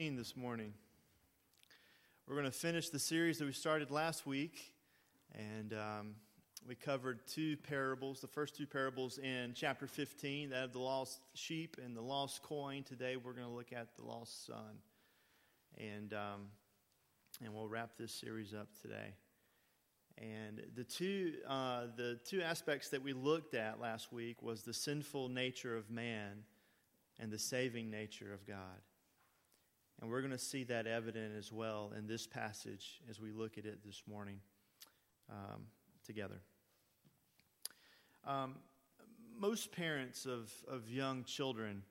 this morning. We're going to finish the series that we started last week, and um, we covered two parables. The first two parables in chapter 15 that of the lost sheep and the lost coin. Today we're going to look at the lost son, and um, and we'll wrap this series up today. And the two uh, the two aspects that we looked at last week was the sinful nature of man and the saving nature of God. And we're going to see that evident as well in this passage as we look at it this morning um, together. Um, most parents of, of young children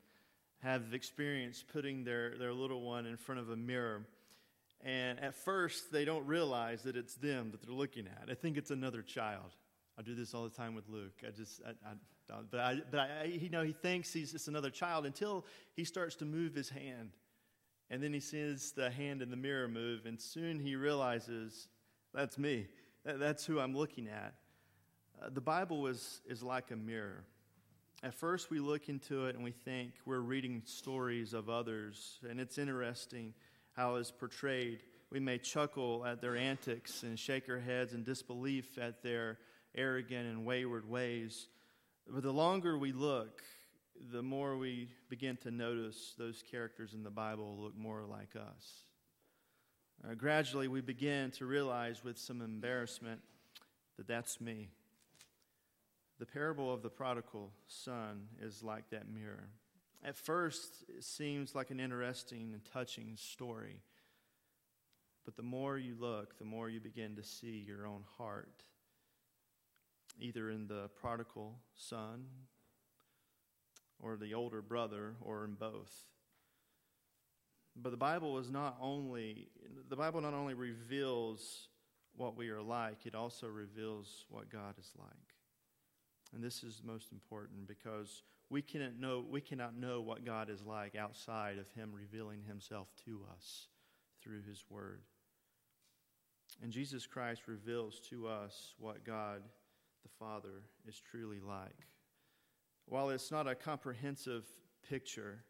have experienced putting their, their little one in front of a mirror. And at first, they don't realize that it's them that they're looking at. I think it's another child. I do this all the time with Luke. I just, I, I, but I, but I, you know, he thinks he's just another child until he starts to move his hand and then he sees the hand in the mirror move, and soon he realizes that's me. That's who I'm looking at. Uh, the Bible is, is like a mirror. At first, we look into it and we think we're reading stories of others, and it's interesting how it's portrayed. We may chuckle at their antics and shake our heads in disbelief at their arrogant and wayward ways. But the longer we look, the more we begin to notice those characters in the Bible look more like us. Uh, gradually, we begin to realize with some embarrassment that that's me. The parable of the prodigal son is like that mirror. At first, it seems like an interesting and touching story. But the more you look, the more you begin to see your own heart, either in the prodigal son or the older brother or in both. But the Bible is not only the Bible not only reveals what we are like, it also reveals what God is like. And this is most important because we cannot know we cannot know what God is like outside of him revealing himself to us through his word. And Jesus Christ reveals to us what God the Father is truly like. While it's not a comprehensive picture,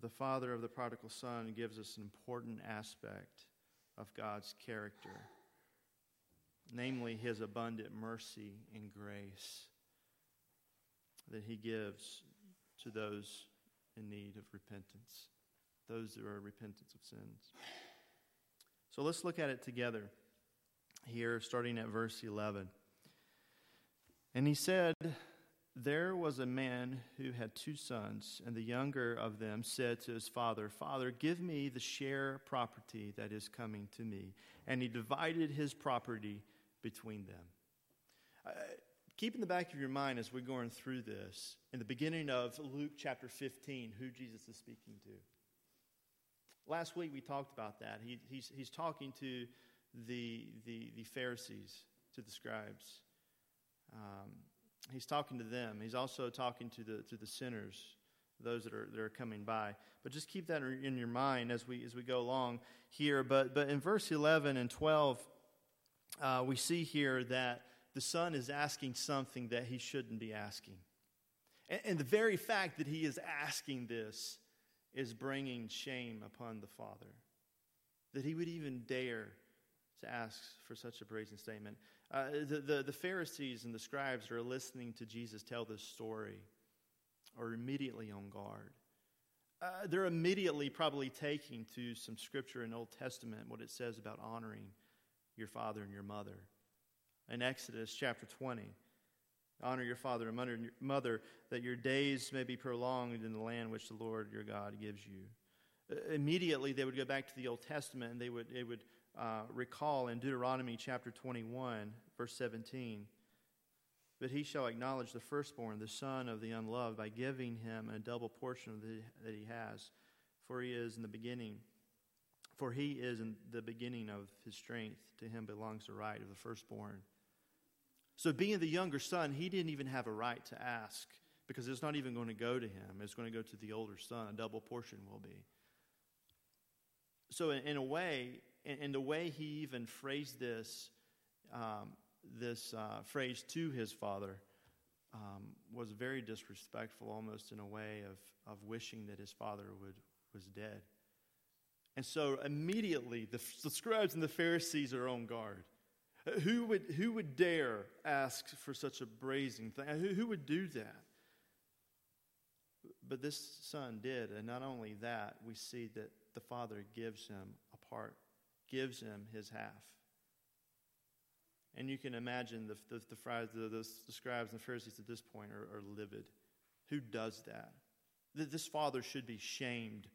the father of the prodigal son gives us an important aspect of God's character, namely his abundant mercy and grace that he gives to those in need of repentance, those that are repentance of sins. So let's look at it together here, starting at verse 11. And he said, there was a man who had two sons, and the younger of them said to his father, Father, give me the share property that is coming to me. And he divided his property between them. Uh, keep in the back of your mind as we're going through this, in the beginning of Luke chapter 15, who Jesus is speaking to. Last week we talked about that. He, he's, he's talking to the, the, the Pharisees, to the scribes. Um, he's talking to them. He's also talking to the, to the sinners, those that are, that are coming by. But just keep that in your mind as we, as we go along here. But, but in verse 11 and 12, uh, we see here that the son is asking something that he shouldn't be asking. And, and the very fact that he is asking this is bringing shame upon the father. That he would even dare to ask for such a brazen statement. Uh, the, the, the Pharisees and the scribes are listening to Jesus tell this story, are immediately on guard. Uh, they're immediately probably taking to some scripture in Old Testament what it says about honoring your father and your mother. In Exodus chapter 20, honor your father and mother that your days may be prolonged in the land which the Lord your God gives you. Uh, immediately, they would go back to the Old Testament and they would, they would uh, recall in Deuteronomy chapter 21, verse 17. But he shall acknowledge the firstborn, the son of the unloved, by giving him a double portion the, that he has. For he is in the beginning, for he is in the beginning of his strength. To him belongs the right of the firstborn. So, being the younger son, he didn't even have a right to ask because it's not even going to go to him. It's going to go to the older son. A double portion will be. So, in, in a way, and the way he even phrased this, um, this uh, phrase to his father, um, was very disrespectful, almost in a way of, of wishing that his father would, was dead. And so immediately the, the scribes and the Pharisees are on guard. Who would, who would dare ask for such a brazen thing? Who, who would do that? But this son did. And not only that, we see that the father gives him a part, gives him his half. And you can imagine the, the, the, the, the scribes and the Pharisees at this point are, are livid. Who does that? This father should be shamed.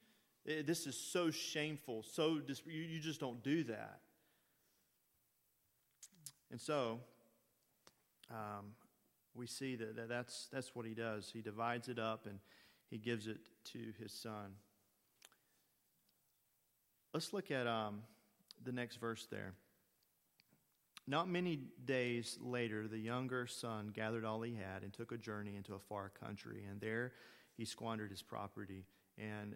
This is so shameful. So dis- you, you just don't do that. And so um, we see that, that that's, that's what he does. He divides it up and he gives it to his son. Let's look at um, the next verse there. Not many days later, the younger son gathered all he had and took a journey into a far country, and there he squandered his property and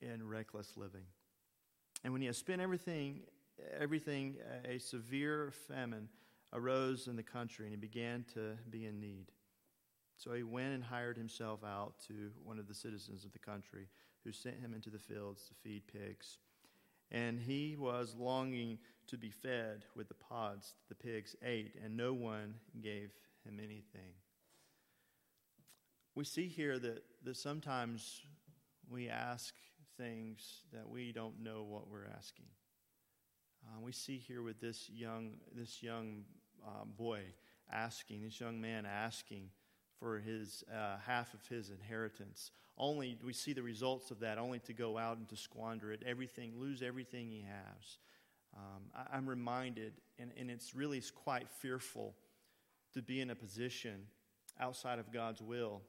in reckless living. And when he had spent everything, everything, a severe famine arose in the country, and he began to be in need. So he went and hired himself out to one of the citizens of the country, who sent him into the fields to feed pigs. And he was longing to be fed with the pods the pigs ate, and no one gave him anything. We see here that, that sometimes we ask things that we don't know what we're asking. Uh, we see here with this young, this young uh, boy asking, this young man asking for his uh, half of his inheritance. Only we see the results of that, only to go out and to squander it, everything, lose everything he has. Um, I, am reminded, and, and it's really quite fearful to be in a position outside of God's will,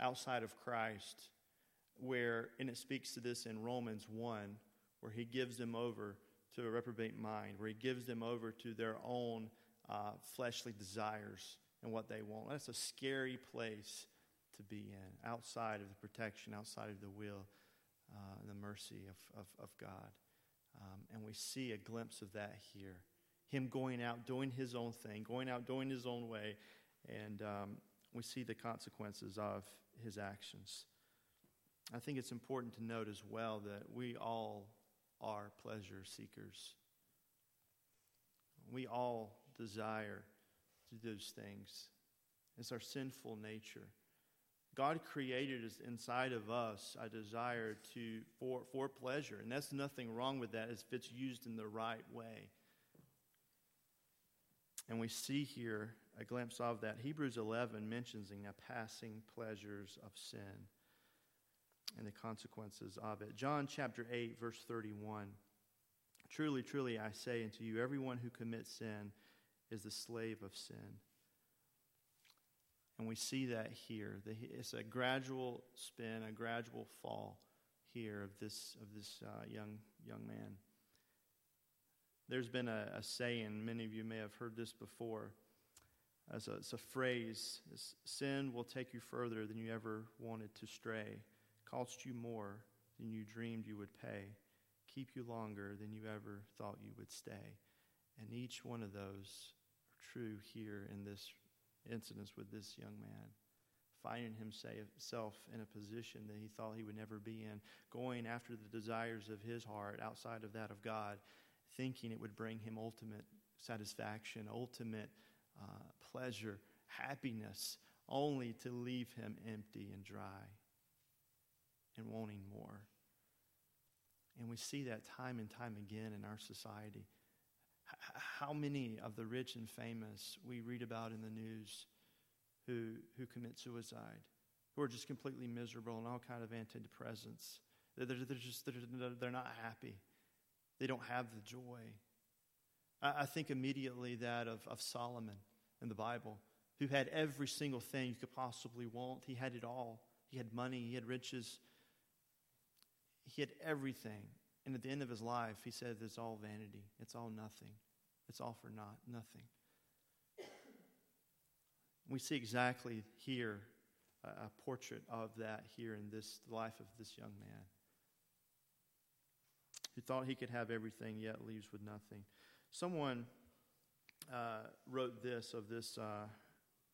outside of Christ, where, and it speaks to this in Romans 1, where he gives them over to a reprobate mind, where he gives them over to their own uh, fleshly desires and what they want. That's a scary place to be in, outside of the protection, outside of the will uh, and the mercy of, of, of God. Um, and we see a glimpse of that here. Him going out, doing his own thing, going out, doing his own way. And um, we see the consequences of his actions. I think it's important to note as well that we all are pleasure seekers. We all desire to do those things. It's our sinful nature. God created us inside of us a desire to for, for pleasure, and that's nothing wrong with that if it's used in the right way. And we see here a glimpse of that. Hebrews 11 mentions the passing pleasures of sin and the consequences of it. John chapter 8, verse 31. Truly, truly, I say unto you, everyone who commits sin is the slave of sin. And we see that here. It's a gradual spin, a gradual fall here of this, of this uh, young, young man. There's been a, a, saying, many of you may have heard this before. As a, it's a phrase sin will take you further than you ever wanted to stray, cost you more than you dreamed you would pay, keep you longer than you ever thought you would stay. And each one of those are true here in this incidents with this young man, finding himself in a position that he thought he would never be in, going after the desires of his heart outside of that of God, thinking it would bring him ultimate satisfaction, ultimate uh, pleasure, happiness, only to leave him empty and dry and wanting more. And we see that time and time again in our society how many of the rich and famous we read about in the news who, who commit suicide, who are just completely miserable and all kind of antidepressants. They're, they're just they're, they're not happy. They don't have the joy. I, I think immediately that of, of Solomon in the Bible, who had every single thing you could possibly want. He had it all. He had money, he had riches, he had everything. And at the end of his life, he said, It's all vanity. It's all nothing. It's all for naught, nothing. We see exactly here a portrait of that here in this life of this young man who thought he could have everything yet leaves with nothing. Someone uh, wrote this of this uh,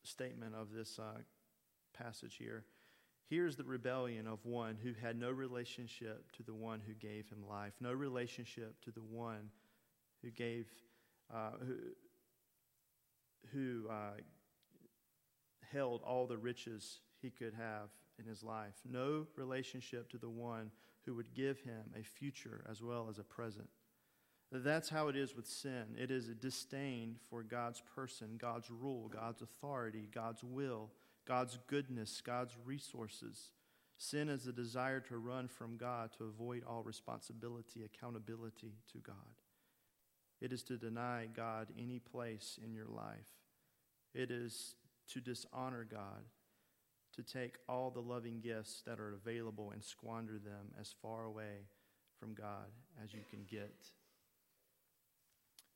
statement of this uh, passage here. Here's the rebellion of one who had no relationship to the one who gave him life, no relationship to the one who gave, uh, who, who uh, held all the riches he could have in his life, no relationship to the one who would give him a future as well as a present. That's how it is with sin. It is a disdain for God's person, God's rule, God's authority, God's will, God's goodness, God's resources. Sin is a desire to run from God to avoid all responsibility, accountability to God. It is to deny God any place in your life. It is to dishonor God, to take all the loving gifts that are available and squander them as far away from God as you can get.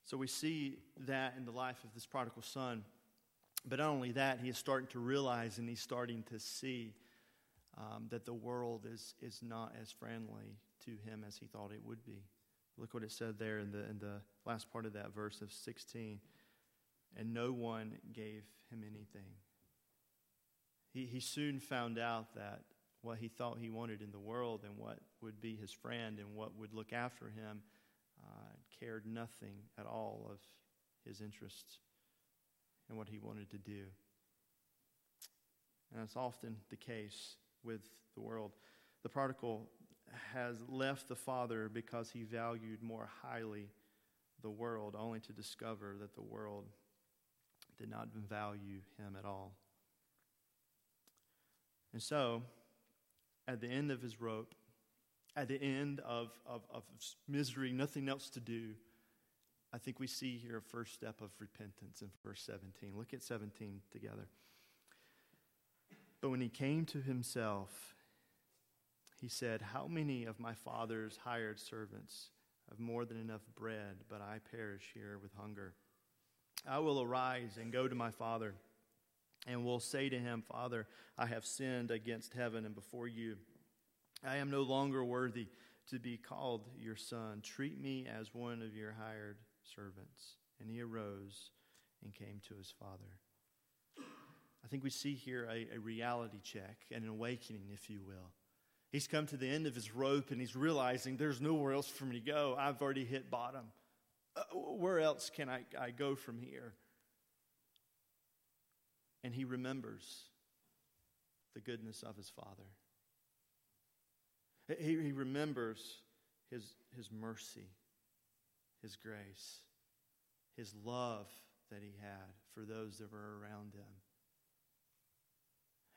So we see that in the life of this prodigal son. But not only that, he is starting to realize and he's starting to see um, that the world is, is not as friendly to him as he thought it would be. Look what it said there in the, in the last part of that verse of 16. And no one gave him anything. He, he soon found out that what he thought he wanted in the world and what would be his friend and what would look after him uh, cared nothing at all of his interests and what he wanted to do. And that's often the case with the world. The prodigal has left the father because he valued more highly the world, only to discover that the world did not value him at all. And so, at the end of his rope, at the end of, of, of misery, nothing else to do, I think we see here a first step of repentance in verse 17. Look at 17 together. But when he came to himself, he said, How many of my father's hired servants have more than enough bread, but I perish here with hunger? I will arise and go to my father, and will say to him, Father, I have sinned against heaven and before you. I am no longer worthy to be called your son. Treat me as one of your hired servants. And he arose and came to his father. I think we see here a, a, reality check, and an awakening, if you will. He's come to the end of his rope and he's realizing there's nowhere else for me to go. I've already hit bottom. Uh, where else can I, I go from here? And he remembers the goodness of his father. He, he remembers his, his mercy, his grace, his love that he had for those that were around him.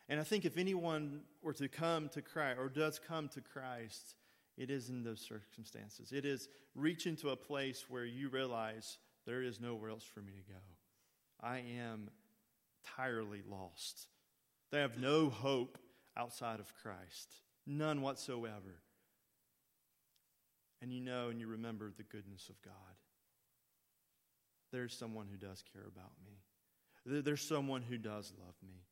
And I think if anyone were to come to Christ or does come to Christ, it is in those circumstances. It is reaching to a place where you realize there is nowhere else for me to go. I am entirely lost. They have no hope outside of Christ, none whatsoever. And you know and you remember the goodness of God. There's someone who does care about me. There's someone who does love me.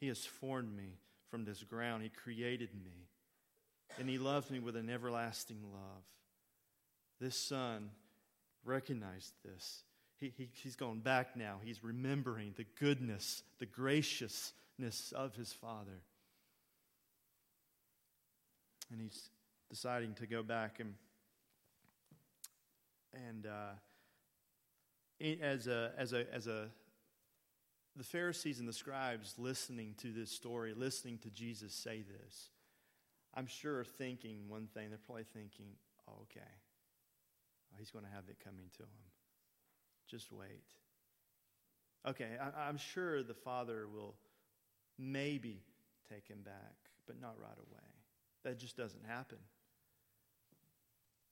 He has formed me from this ground. He created me. And He loves me with an everlasting love. This son recognized this. He, he, he's gone back now. He's remembering the goodness, the graciousness of his father. And he's deciding to go back and, and uh, as a, as a, as a, the Pharisees and the scribes listening to this story, listening to Jesus say this, I'm sure thinking one thing. They're probably thinking, oh, okay, oh, he's going to have it coming to him. Just wait. Okay, I, I'm sure the Father will maybe take him back, but not right away. That just doesn't happen.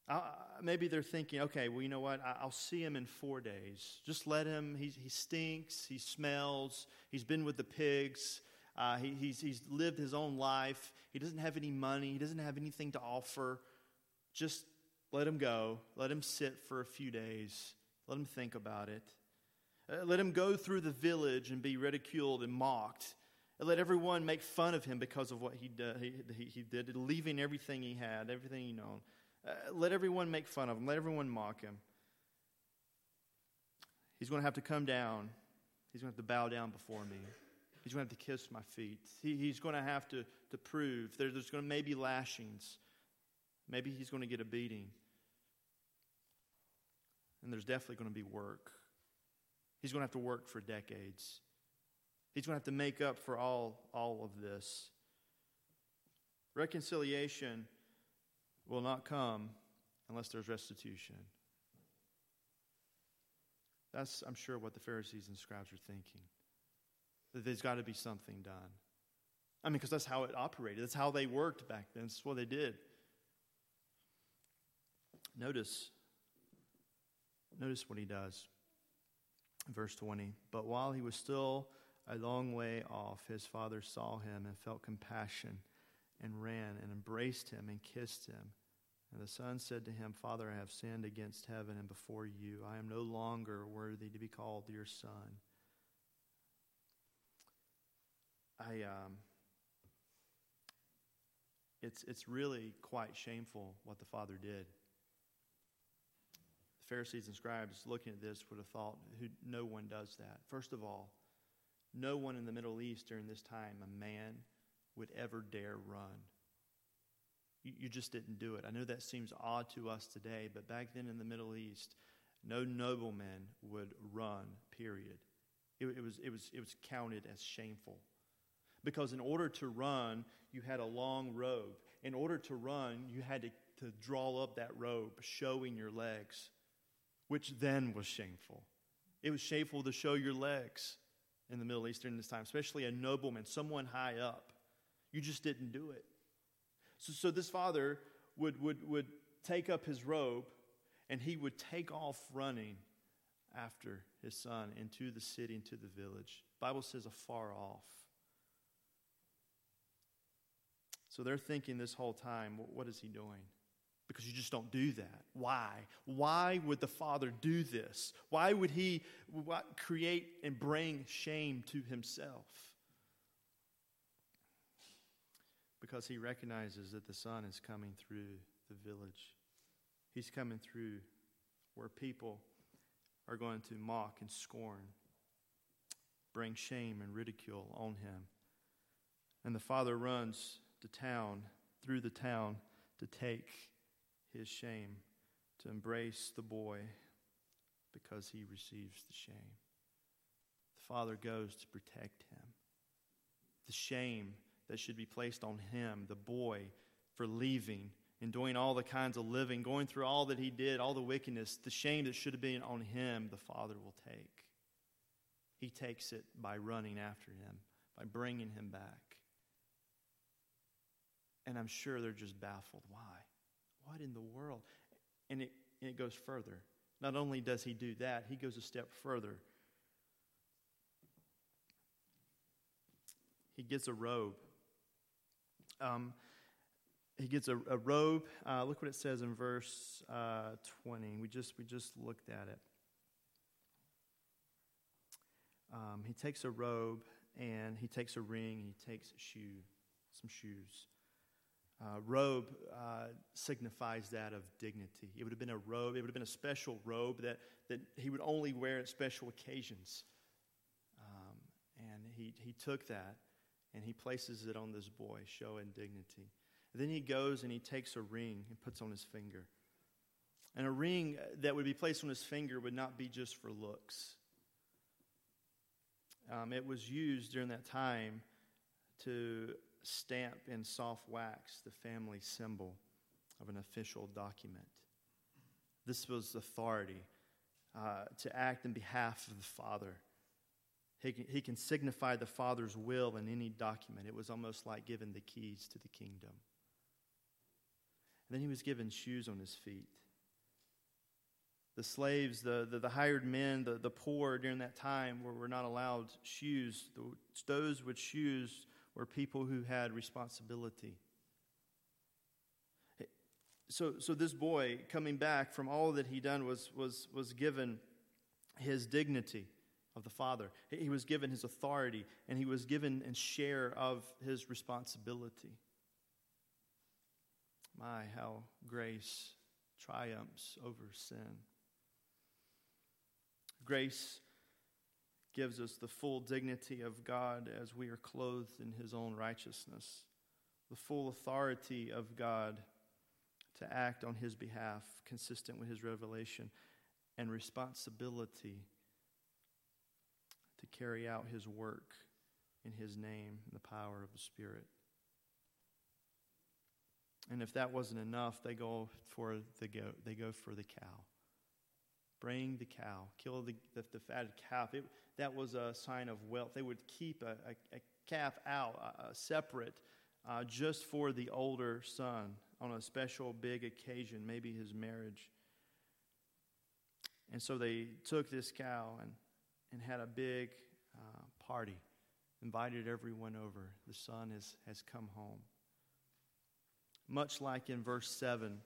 Uh, maybe they're thinking, okay, well, you know what? I'll see him in four days. Just let him. He, he stinks. He smells. He's been with the pigs. Uh, he, he's, he's lived his own life. He doesn't have any money. He doesn't have anything to offer. Just let him go. Let him sit for a few days. Let him think about it. Uh, let him go through the village and be ridiculed and mocked. And let everyone make fun of him because of what he, he, he, he did, leaving everything he had, everything he known. Uh, let everyone make fun of him. Let everyone mock him. He's going to have to come down. He's going to have to bow down before me. he's going to have to kiss my feet. He, he's going to have to, to prove. There, there's going to maybe lashings. Maybe he's going to get a beating. And there's definitely going to be work. He's going to have to work for decades. He's going to have to make up for all, all of this. Reconciliation will not come unless there's restitution. That's, I'm sure, what the Pharisees and scribes are thinking. That there's got to be something done. I mean, because that's how it operated. That's how they worked back then. That's what they did. Notice, notice what he does. Verse 20. But while he was still a long way off, his father saw him and felt compassion and ran and embraced him and kissed him. And the son said to him, Father, I have sinned against heaven and before you. I am no longer worthy to be called your son. I, um, it's, it's really quite shameful what the father did. The Pharisees and scribes looking at this would have thought, who, no one does that. First of all, no one in the Middle East during this time, a man, would ever dare run. You, you just didn't do it. I know that seems odd to us today, but back then in the Middle East, no nobleman would run, period. It, it, was, it, was, it was counted as shameful. Because in order to run, you had a long robe. In order to run, you had to, to draw up that robe, showing your legs, which then was shameful. It was shameful to show your legs in the Middle East during this time, especially a nobleman, someone high up. You just didn't do it. So, so this father would, would, would take up his robe and he would take off running after his son into the city, into the village. Bible says afar off. So they're thinking this whole time, what is he doing? Because you just don't do that. Why? Why would the father do this? Why would he create and bring shame to himself? Because he recognizes that the son is coming through the village. He's coming through where people are going to mock and scorn, bring shame and ridicule on him. And the father runs to town, through the town, to take his shame, to embrace the boy because he receives the shame. The father goes to protect him. The shame that should be placed on him, the boy, for leaving and doing all the kinds of living, going through all that he did, all the wickedness, the shame that should have been on him, the Father will take. He takes it by running after him, by bringing him back. And I'm sure they're just baffled. Why? What in the world? And it, and it goes further. Not only does he do that, he goes a step further. He gets a robe um, he gets a, a robe. Uh, look what it says in verse uh, 20. We just, we just looked at it. Um, he takes a robe and he takes a ring and he takes a shoe, some shoes. Uh, robe uh, signifies that of dignity. It would have been a robe, it would have been a special robe that, that he would only wear at special occasions. Um, and he, he took that and he places it on this boy, showing dignity. And then he goes and he takes a ring and puts on his finger. And a ring that would be placed on his finger would not be just for looks. Um, it was used during that time to stamp in soft wax the family symbol of an official document. This was authority uh, to act in behalf of the Father. He can, he can signify the Father's will in any document. It was almost like giving the keys to the kingdom. And then he was given shoes on his feet. The slaves, the, the, the hired men, the, the poor during that time were, were not allowed shoes. Those with shoes were people who had responsibility. So, so this boy coming back from all that he done was, was, was given his dignity of the Father. He was given his authority and he was given and share of his responsibility. My, how grace triumphs over sin. Grace gives us the full dignity of God as we are clothed in his own righteousness, the full authority of God to act on his behalf, consistent with his revelation, and responsibility to carry out his work in his name and the power of the Spirit. And if that wasn't enough, they go for the goat. They go for the cow. Bring the cow. Kill the, the, the fatted calf. It, that was a sign of wealth. They would keep a, a, a calf out, uh, separate, uh, just for the older son on a special big occasion, maybe his marriage. And so they took this cow and, and had a big uh, party, invited everyone over. The son has, has come home. Much like in verse 7,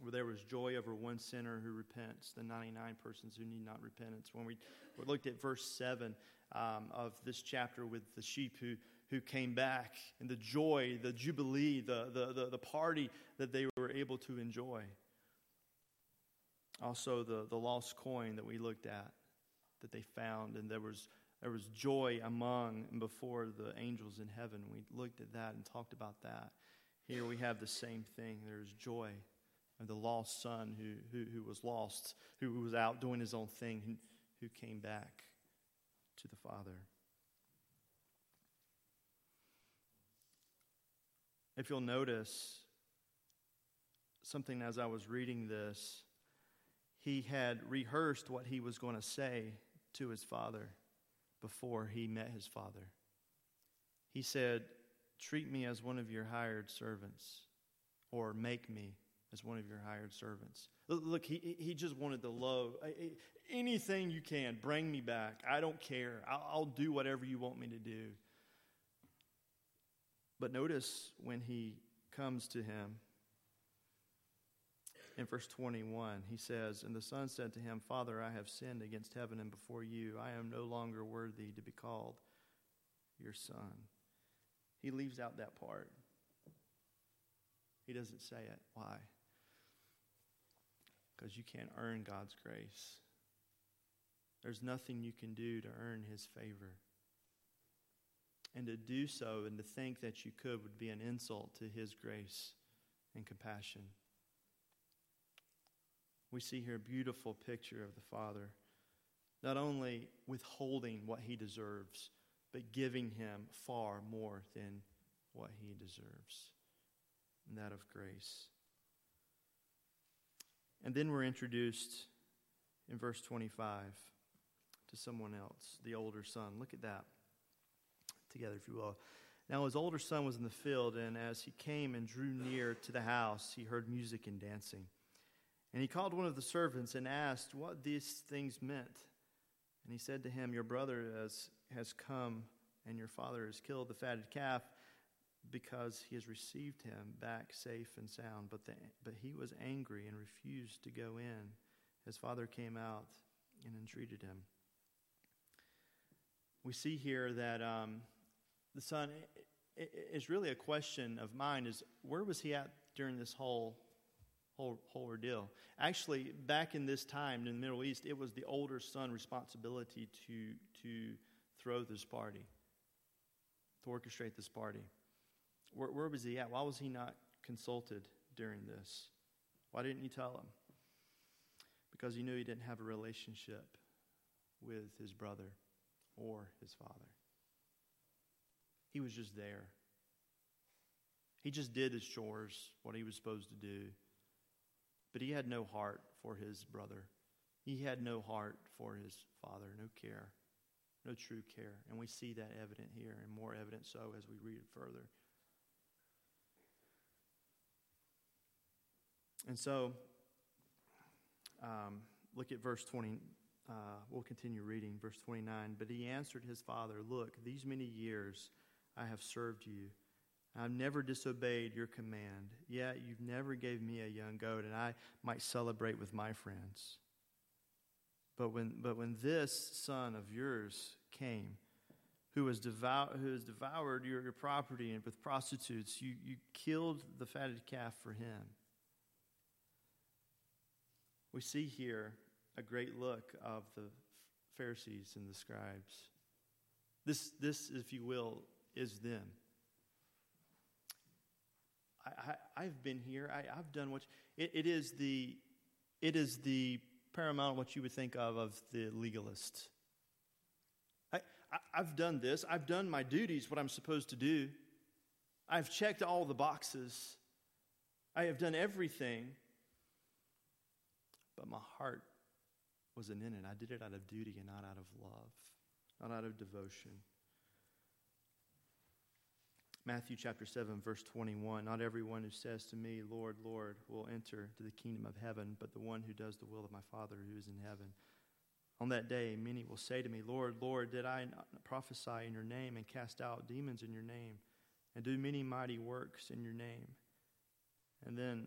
where there was joy over one sinner who repents, the 99 persons who need not repentance. When we, we looked at verse 7 um, of this chapter with the sheep who, who came back, and the joy, the jubilee, the, the, the, the party that they were able to enjoy. Also, the, the lost coin that we looked at, that they found, and there was, there was joy among and before the angels in heaven. We looked at that and talked about that. Here we have the same thing. There's joy of the lost son who, who, who was lost, who was out doing his own thing, who, who came back to the Father. If you'll notice something as I was reading this, he had rehearsed what he was going to say to his father before he met his father. He said, Treat me as one of your hired servants, or make me as one of your hired servants. Look, he, he just wanted the love. Anything you can, bring me back. I don't care. I'll, I'll do whatever you want me to do. But notice when he comes to him in verse 21, he says, And the son said to him, Father, I have sinned against heaven and before you. I am no longer worthy to be called your son. He leaves out that part. He doesn't say it. Why? Because you can't earn God's grace. There's nothing you can do to earn his favor. And to do so and to think that you could would be an insult to his grace and compassion. We see here a beautiful picture of the Father, not only withholding what he deserves, but giving him far more than what he deserves, and that of grace. And then we're introduced in verse 25 to someone else, the older son. Look at that together, if you will. Now, his older son was in the field, and as he came and drew near to the house, he heard music and dancing. And he called one of the servants and asked what these things meant. And he said to him, Your brother has, has come, and your father has killed the fatted calf because he has received him back safe and sound. But, the, but he was angry and refused to go in. His father came out and entreated him. We see here that um, the son is really a question of mine is where was he at during this whole whole whole ordeal. Actually back in this time in the middle east it was the older son responsibility to to throw this party to orchestrate this party. Where, where was he at? Why was he not consulted during this? Why didn't you tell him? Because he knew he didn't have a relationship with his brother or his father. He was just there. He just did his chores, what he was supposed to do. But he had no heart for his brother. He had no heart for his father, no care, no true care. And we see that evident here, and more evident so as we read it further. And so, um, look at verse 20. Uh, we'll continue reading, verse 29. But he answered his father, Look, these many years I have served you. I've never disobeyed your command, yet you've never gave me a young goat, and I might celebrate with my friends. But when, but when this son of yours came, who has, devour, who has devoured your, your property and with prostitutes, you, you killed the fatted calf for him. We see here a great look of the Pharisees and the scribes. This, this, if you will, is them. I, have been here. I, have done what it, it is the it is the paramount what you would think of of the legalist. I, I, I've done this. I've done my duties, what I'm supposed to do. I've checked all the boxes. I have done everything. But my heart wasn't in it. I did it out of duty and not out of love, not out of devotion. Matthew chapter 7, verse 21 Not everyone who says to me, Lord, Lord, will enter to the kingdom of heaven, but the one who does the will of my Father who is in heaven. On that day, many will say to me, Lord, Lord, did I not prophesy in your name and cast out demons in your name and do many mighty works in your name? And then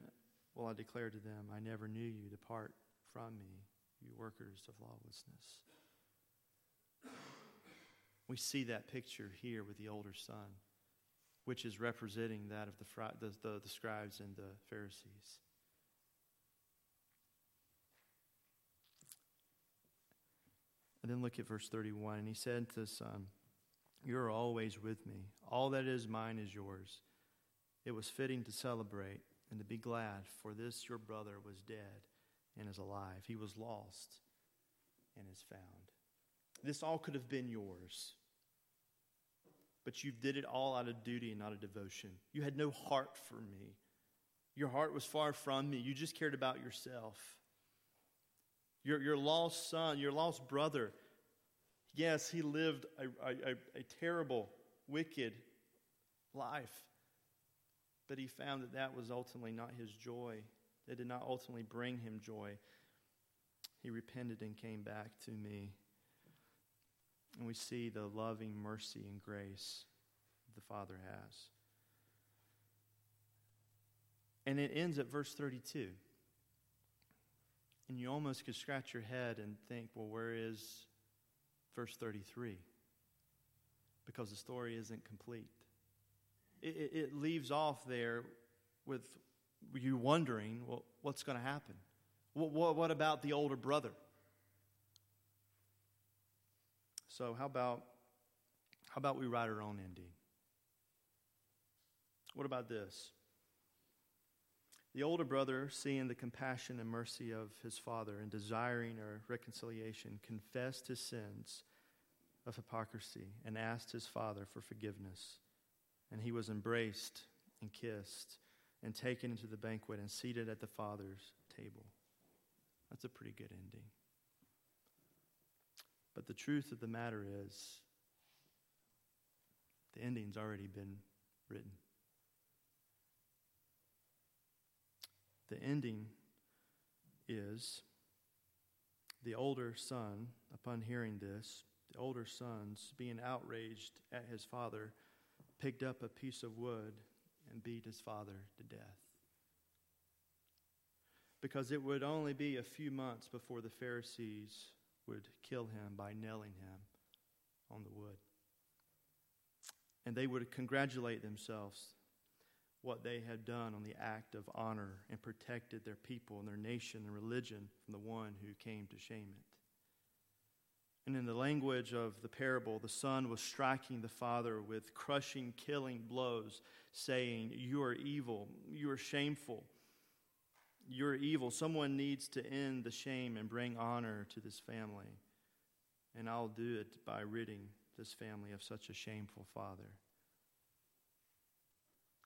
will I declare to them, I never knew you. Depart from me, you workers of lawlessness. We see that picture here with the older son which is representing that of the, the, the, the scribes and the Pharisees. And then look at verse 31. And he said to the son, You are always with me. All that is mine is yours. It was fitting to celebrate and to be glad, for this your brother was dead and is alive. He was lost and is found. This all could have been yours but you did it all out of duty and not of devotion. You had no heart for me. Your heart was far from me. You just cared about yourself. Your, your lost son, your lost brother, yes, he lived a, a, a terrible, wicked life, but he found that that was ultimately not his joy. It did not ultimately bring him joy. He repented and came back to me. And we see the loving mercy and grace the Father has. And it ends at verse 32. And you almost could scratch your head and think, well, where is verse 33? Because the story isn't complete. It, it, it leaves off there with you wondering, well, what's going to happen? What, what, what about the older brother? So how about how about we write our own ending? What about this? The older brother, seeing the compassion and mercy of his father and desiring a reconciliation, confessed his sins of hypocrisy and asked his father for forgiveness. And he was embraced and kissed and taken into the banquet and seated at the father's table. That's a pretty good ending. But the truth of the matter is, the ending's already been written. The ending is the older son, upon hearing this, the older son's being outraged at his father, picked up a piece of wood and beat his father to death. Because it would only be a few months before the Pharisees would kill him by nailing him on the wood. And they would congratulate themselves what they had done on the act of honor and protected their people and their nation and religion from the one who came to shame it. And in the language of the parable, the son was striking the father with crushing, killing blows, saying, You are evil, you are shameful you're evil. Someone needs to end the shame and bring honor to this family. And I'll do it by ridding this family of such a shameful father.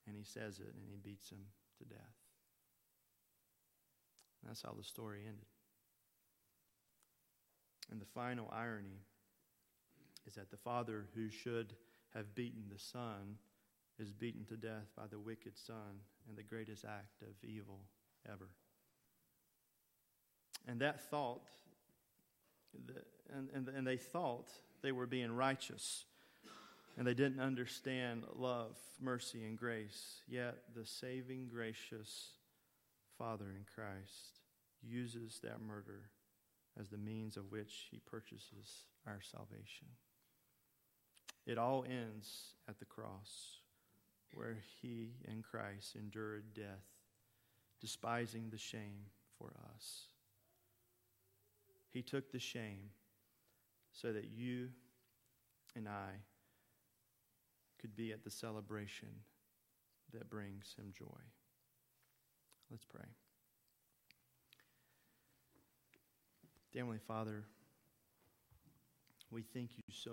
And he says it and he beats him to death. That's how the story ended. And the final irony is that the father who should have beaten the son is beaten to death by the wicked son in the greatest act of evil ever. And that thought, and, and, and they thought they were being righteous. And they didn't understand love, mercy, and grace. Yet the saving, gracious Father in Christ uses that murder as the means of which he purchases our salvation. It all ends at the cross, where he in Christ endured death, despising the shame for us. He took the shame so that you and I could be at the celebration that brings him joy. Let's pray. Heavenly Father, we thank you so